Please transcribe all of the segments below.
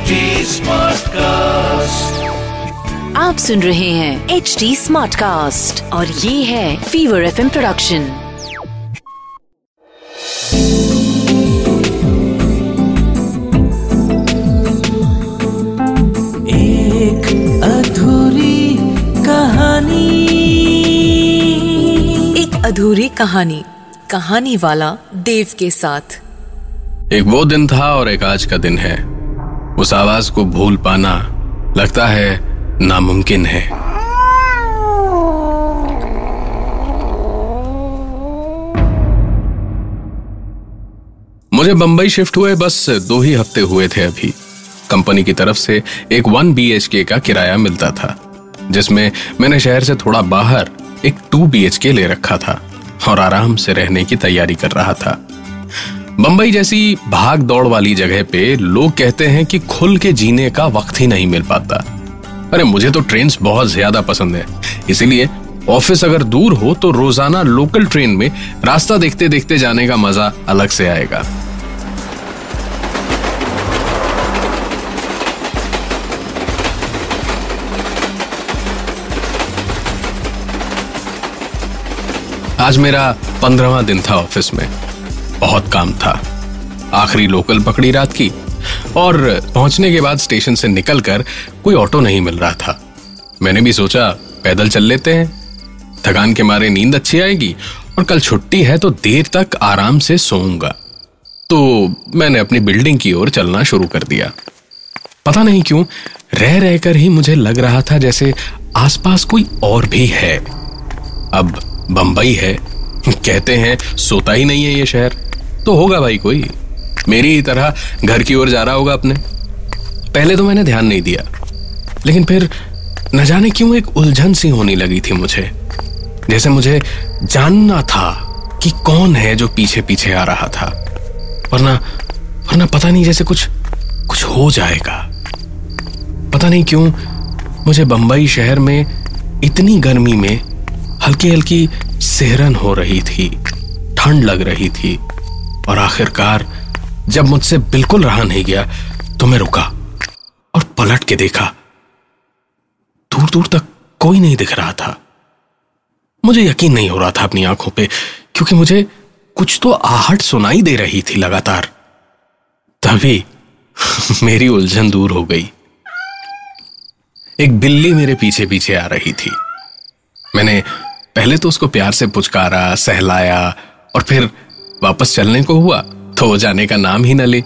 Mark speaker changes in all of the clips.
Speaker 1: HD Smartcast.
Speaker 2: आप सुन रहे हैं एच डी स्मार्ट कास्ट और ये है फीवर एफ़ प्रोडक्शन
Speaker 3: एक अधूरी कहानी।
Speaker 4: एक अधूरी कहानी कहानी वाला देव के साथ।
Speaker 5: एक वो दिन था और एक आज का दिन है। उस आवाज़ को भूल पाना लगता है नामुमकिन है। मुझे बंबई शिफ्ट हुए, बस दो ही हफ़्ते हुए थे अभी। कंपनी की तरफ़ से एक वन बी का किराया मिलता था, जिसमें मैंने शहर से थोड़ा बाहर एक टू बी ले रखा था और आराम से रहने की तैयारी कर रहा था। बंबई जैसी भाग दौड़ वाली जगह पे लोग कहते हैं कि खुल के जीने का वक्त ही नहीं मिल पाता। अरे मुझे तो ट्रेन बहुत ज़्यादा पसंद है। इसीलिए ऑफ़िस अगर दूर हो तो रोज़ाना लोकल ट्रेन में रास्ता देखते देखते जाने का मज़ा अलग से आएगा। आज मेरा पंद्रहवा दिन था ऑफ़िस में। बहुत काम था। आखिरी लोकल पकड़ी रात की और पहुँचने के बाद स्टेशन से निकलकर कोई ऑटो नहीं मिल रहा था। मैंने भी सोचा, पैदल चल लेते हैं। थकान के मारे नींद अच्छी आएगी और कल छुट्टी है तो देर तक आराम से सोऊँगा। तो मैंने अपनी बिल्डिंग की ओर चलना शुरू कर दिया। पता नहीं क्यों, रह रहकर ही मुझे लग रहा था जैसे आसपास कोई और भी है। अब बंबई है। कहते हैं, सोता ही नहीं है ये शहर। तो होगा भाई कोई। मेरी ही तरह घर की ओर जा रहा होगा अपने। पहले तो मैंने ध्यान नहीं दिया। लेकिन फिर न जाने क्यों एक उलझन सी होने लगी थी मुझे। जैसे मुझे जानना था कि कौन है जो पीछे पीछे आ रहा था। वरना वरना पता नहीं जैसे कुछ कुछ हो जाएगा। पता नहीं क्यों मुझे बंबई शहर में इतनी गर्मी में हल्की हल्की सेहरन हो रही थी। ठंड लग रही थी। और आखिरकार, जब मुझसे बिल्कुल रहा नहीं गया तो मैं रुका और पलट के देखा। दूर दूर तक कोई नहीं दिख रहा था। मुझे यकीन नहीं हो रहा था अपनी आँखों पे, क्योंकि मुझे कुछ तो आहट सुनाई दे रही थी लगातार। तभी मेरी उलझन दूर हो गई। एक बिल्ली मेरे पीछे पीछे आ रही थी। मैंने पहले तो उसको प्यार से पुचकारा, सहलाया और फिर वापस चलने को हुआ तो जाने का नाम ही न ले।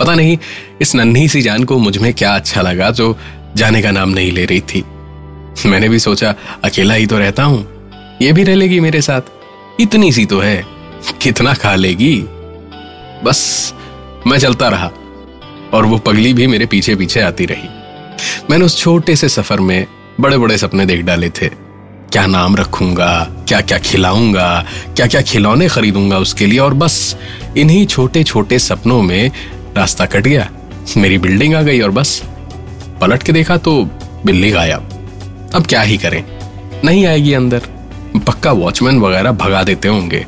Speaker 5: पता नहीं, इस नन्ही सी जान को मुझमें क्या अच्छा लगा जो जाने का नाम नहीं ले रही थी। मैंने भी सोचा, अकेला ही तो रहता हूँ, ये भी रह लेगी मेरे साथ। इतनी सी तो है, कितना खा लेगी। बस, मैं चलता रहा, और वो पगली भी मेरे पीछे पीछे आती रही। मैंने उस छोटे से सफ़र में बड़े बड़े सपने देख डाले थे। क्या नाम रखूँगा? क्या क्या खिलाऊँगा? क्या क्या खिलौने खरीदूँगा उसके लिए? और बस इन्हीं छोटे छोटे सपनों में रास्ता कट गया। मेरी बिल्डिंग आ गई और बस पलट के देखा तो बिल्ली गायब। अब क्या ही करें? नहीं आएगी अंदर। पक्का वॉचमैन वगैरह भगा देते होंगे।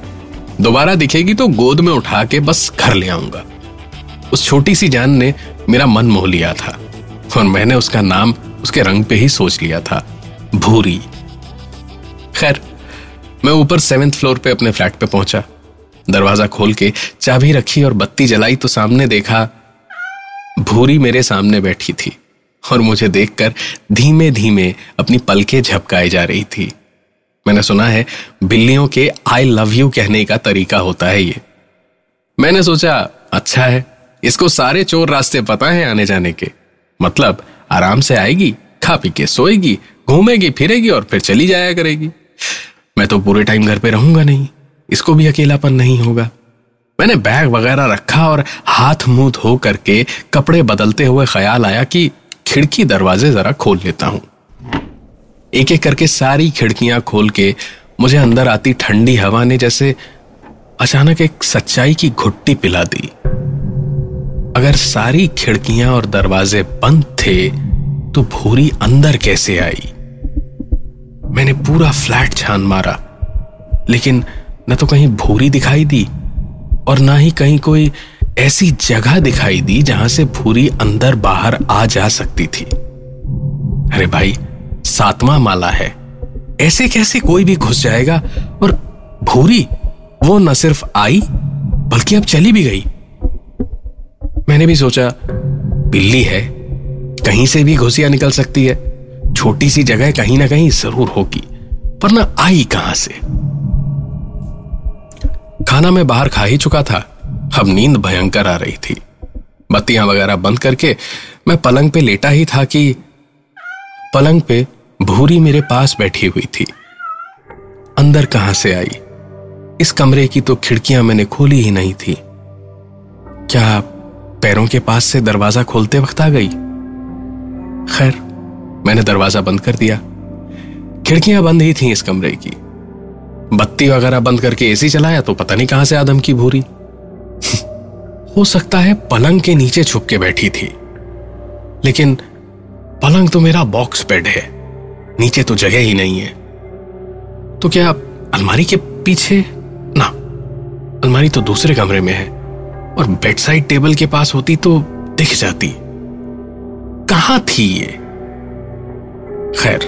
Speaker 5: दोबारा दिखेगी तो गोद में उठा के बस घर ले आऊँगा। उस छोटी सी जान ने मेरा मन मोह लिया था। और मैंने उसका नाम उसके रंग पे ही सोच लिया था। भूरी। खैर, मैं ऊपर सेवेंथ फ्लोर पे अपने फ्लैट पे पहुँचा। दरवाज़ा खोल के चाबी रखी और बत्ती जलाई तो सामने देखा, भूरी मेरे सामने बैठी थी और मुझे देखकर धीमे धीमे अपनी पलके झपकाए जा रही थी। मैंने सुना है, बिल्लियों के आई लव यू कहने का तरीका होता है ये। मैंने सोचा अच्छा है, इसको सारे चोर रास्ते पता है आने जाने के। मतलब आराम से आएगी, खा पी के सोएगी, घूमेगी, फिरेगी और फिर चली जाया करेगी। मैं तो पूरे टाइम घर पे रहूँगा नहीं। इसको भी अकेलापन नहीं होगा। मैंने बैग वगैरह रखा और हाथ मुँह धो करके कपड़े बदलते हुए ख्याल आया कि खिड़की दरवाजे जरा खोल लेता हूँ। एक एक करके सारी खिड़कियाँ खोल के मुझे अंदर आती ठंडी हवा ने जैसे अचानक एक सच्चाई की घुट्टी पिला दी। अगर सारी खिड़कियाँ और दरवाजे बंद थे तो भूरी अंदर कैसे आई? मैंने पूरा फ्लैट छान मारा। लेकिन न तो कहीं भूरी दिखाई दी और ना ही कहीं कोई ऐसी जगह दिखाई दी जहाँ से भूरी अंदर बाहर आ जा सकती थी। अरे भाई, सातवां माला है। ऐसे कैसे कोई भी घुस जाएगा और भूरी, वो न सिर्फ़ आई, बल्कि अब चली भी गई। मैंने भी सोचा, बिल्ली है, कहीं से भी घुसिया निकल सकती है। छोटी सी जगह कहीं ना कहीं ज़रूर होगी पर ना आई कहाँ से? खाना मैं बाहर खा ही चुका था। अब नींद भयंकर आ रही थी। बत्तियाँ वगैरह बंद करके मैं पलंग पे लेटा ही था कि पलंग पे भूरी मेरे पास बैठी हुई थी। अंदर कहाँ से आई? इस कमरे की तो खिड़कियाँ मैंने खोली ही नहीं थी। क्या पैरों के पास से दरवाज़ा खोलते वक्त आ गई? खैर मैंने दरवाज़ा बंद कर दिया। खिड़कियाँ बंद ही थी इस कमरे की। बत्ती वगैरह बंद करके एसी चलाया तो पता नहीं कहाँ से आदम की भूरी। हो सकता है पलंग के नीचे छुप के बैठी थी। लेकिन पलंग तो मेरा बॉक्स बेड है। नीचे तो जगह ही नहीं है। तो क्या अलमारी के पीछे? ना, अलमारी तो दूसरे कमरे में है। और बेड साइड टेबल के पास होती तो दिख जाती। कहाँ थी ये? खैर,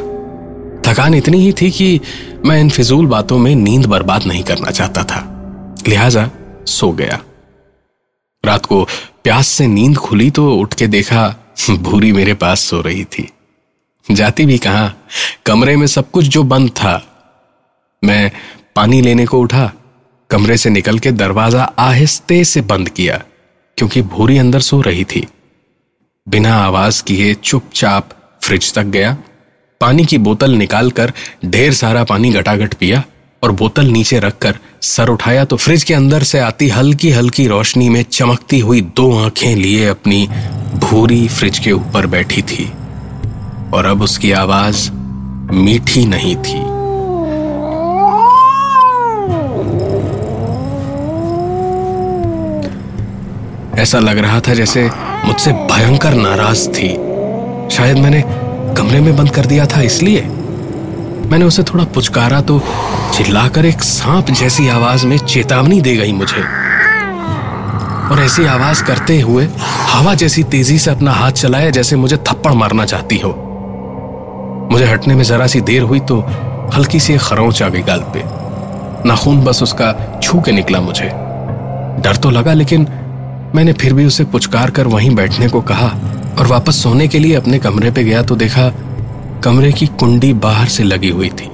Speaker 5: थकान इतनी ही थी कि मैं इन फिजूल बातों में नींद बर्बाद नहीं करना चाहता था। लिहाजा सो गया। रात को प्यास से नींद खुली तो उठ के देखा, भूरी मेरे पास सो रही थी। जाती भी कहा, कमरे में सब कुछ जो बंद था। मैं पानी लेने को उठा, कमरे से निकल के दरवाज़ा आहिस्ते से बंद किया, क्योंकि भूरी अंदर सो रही थी। बिना आवाज़ किए चुपचाप फ्रिज तक गया। पानी की बोतल निकालकर ढेर सारा पानी गटागट पिया और बोतल नीचे रखकर सर उठाया तो फ्रिज के अंदर से आती हल्की हल्की रोशनी में चमकती हुई दो आँखें लिए अपनी भूरी फ्रिज के ऊपर बैठी थी। और अब उसकी आवाज़ मीठी नहीं थी। ऐसा लग रहा था जैसे मुझसे भयंकर नाराज़ थी। शायद मैंने कमरे में बंद कर दिया था इसलिए। मैंने उसे थोड़ा पुचकारा तो चिल्लाकर एक सांप जैसी आवाज़ में चेतावनी दे गई मुझे। और ऐसी आवाज़ करते हुए हवा जैसी तेज़ी से अपना हाथ चलाया जैसे मुझे थप्पड़ मारना चाहती हो। मुझे हटने में जरा सी देर हुई तो हल्की सी खरोंच आ गई गाल पे। नाखून बस उसका छू के निकला मुझे। डर तो लगा, लेकिन मैंने फिर भी उसे पुचकार कर वहीं बैठने को कहा। और वापस सोने के लिए अपने कमरे पे गया तो देखा कमरे की कुंडी बाहर से लगी हुई थी।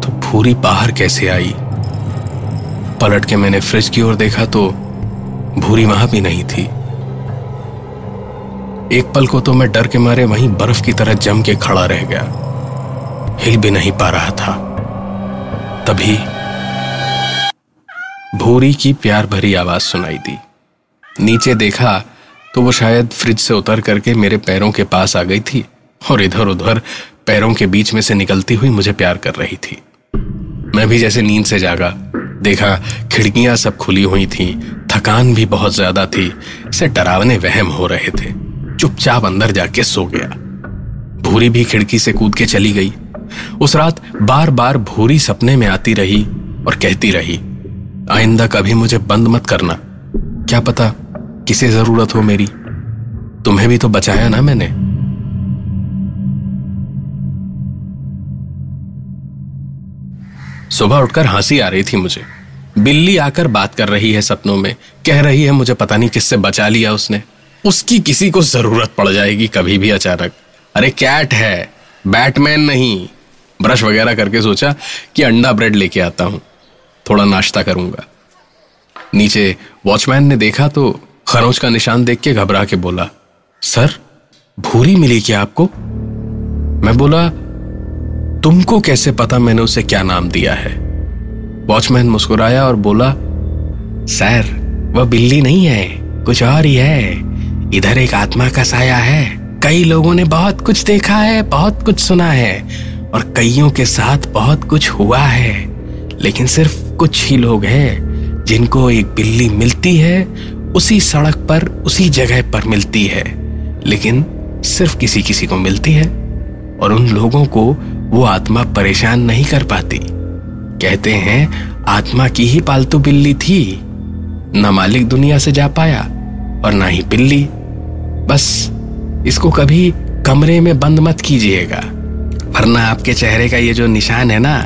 Speaker 5: तो भूरी बाहर कैसे आई? पलट के मैंने फ्रिज की ओर देखा तो भूरी वहाँ भी नहीं थी। एक पल को तो मैं डर के मारे वहीं बर्फ़ की तरह जम के खड़ा रह गया। हिल भी नहीं पा रहा था। तभी भूरी की प्यार भरी आवाज़ सुनाई दी। नीचे देखा तो वो शायद फ्रिज से उतर करके मेरे पैरों के पास आ गई थी और इधर उधर पैरों के बीच में से निकलती हुई मुझे प्यार कर रही थी। मैं भी जैसे नींद से जागा, देखा खिड़कियाँ सब खुली हुई थी, थकान भी बहुत ज़्यादा थी से डरावने वहम हो रहे थे। चुपचाप अंदर जाके सो गया। भूरी भी खिड़की से कूद के चली गई। उस रात बार बार भूरी सपने में आती रही और कहती रही, आइंदा कभी मुझे बंद मत करना। क्या पता किसे ज़रूरत हो मेरी? तुम्हें भी तो बचाया ना मैंने। सुबह उठकर हँसी आ रही थी मुझे। बिल्ली आकर बात कर रही है सपनों में। कह रही है, मुझे पता नहीं किससे बचा लिया उसने। उसकी किसी को ज़रूरत पड़ जाएगी कभी भी अचानक। अरे, कैट है। बैटमैन नहीं। ब्रश वगैरह करके सोचा कि अंडा ब्रेड लेके आता हूँ। थोड़ा नाश्ता करूँगा। नीचे वॉचमैन ने देखा तो खरोच का निशान देख के घबरा के बोला, सर, भूरी मिली क्या आपको? मैं बोला, तुमको कैसे पता मैंने उसे क्या नाम दिया है? वॉचमैन मुस्कुराया और बोला, सर, वह बिल्ली नहीं है, कुछ और ही है। इधर एक आत्मा का साया है। कई लोगों ने बहुत कुछ देखा है, बहुत कुछ सुना है, और कईयों के साथ बहुत कुछ हुआ है। लेकिन सिर्फ़ कुछ ही लोग हैं, जिनको एक बिल्ली मिलती है उसी सड़क पर, उसी जगह पर मिलती है। लेकिन सिर्फ़ किसी किसी को मिलती है और उन लोगों को वो आत्मा परेशान नहीं कर पाती। कहते हैं, आत्मा की ही पालतू बिल्ली थी। न मालिक दुनिया से जा पाया और ना ही बिल्ली। बस इसको कभी कमरे में बंद मत कीजिएगा, वरना आपके चेहरे का ये जो निशान है ना,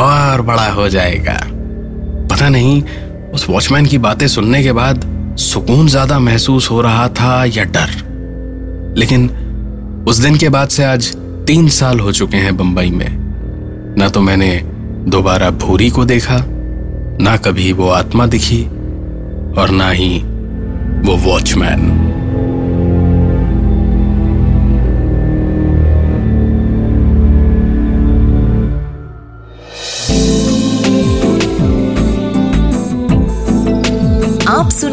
Speaker 5: और बड़ा हो जाएगा। पता नहीं, उस वॉचमैन की बातें सुनने के बाद सुकून ज़्यादा महसूस हो रहा था या डर? लेकिन उस दिन के बाद से आज तीन साल हो चुके हैं बंबई में। ना तो मैंने दोबारा भूरी को देखा, ना कभी वो आत्मा दिखी, और ना ही वो वॉचमैन।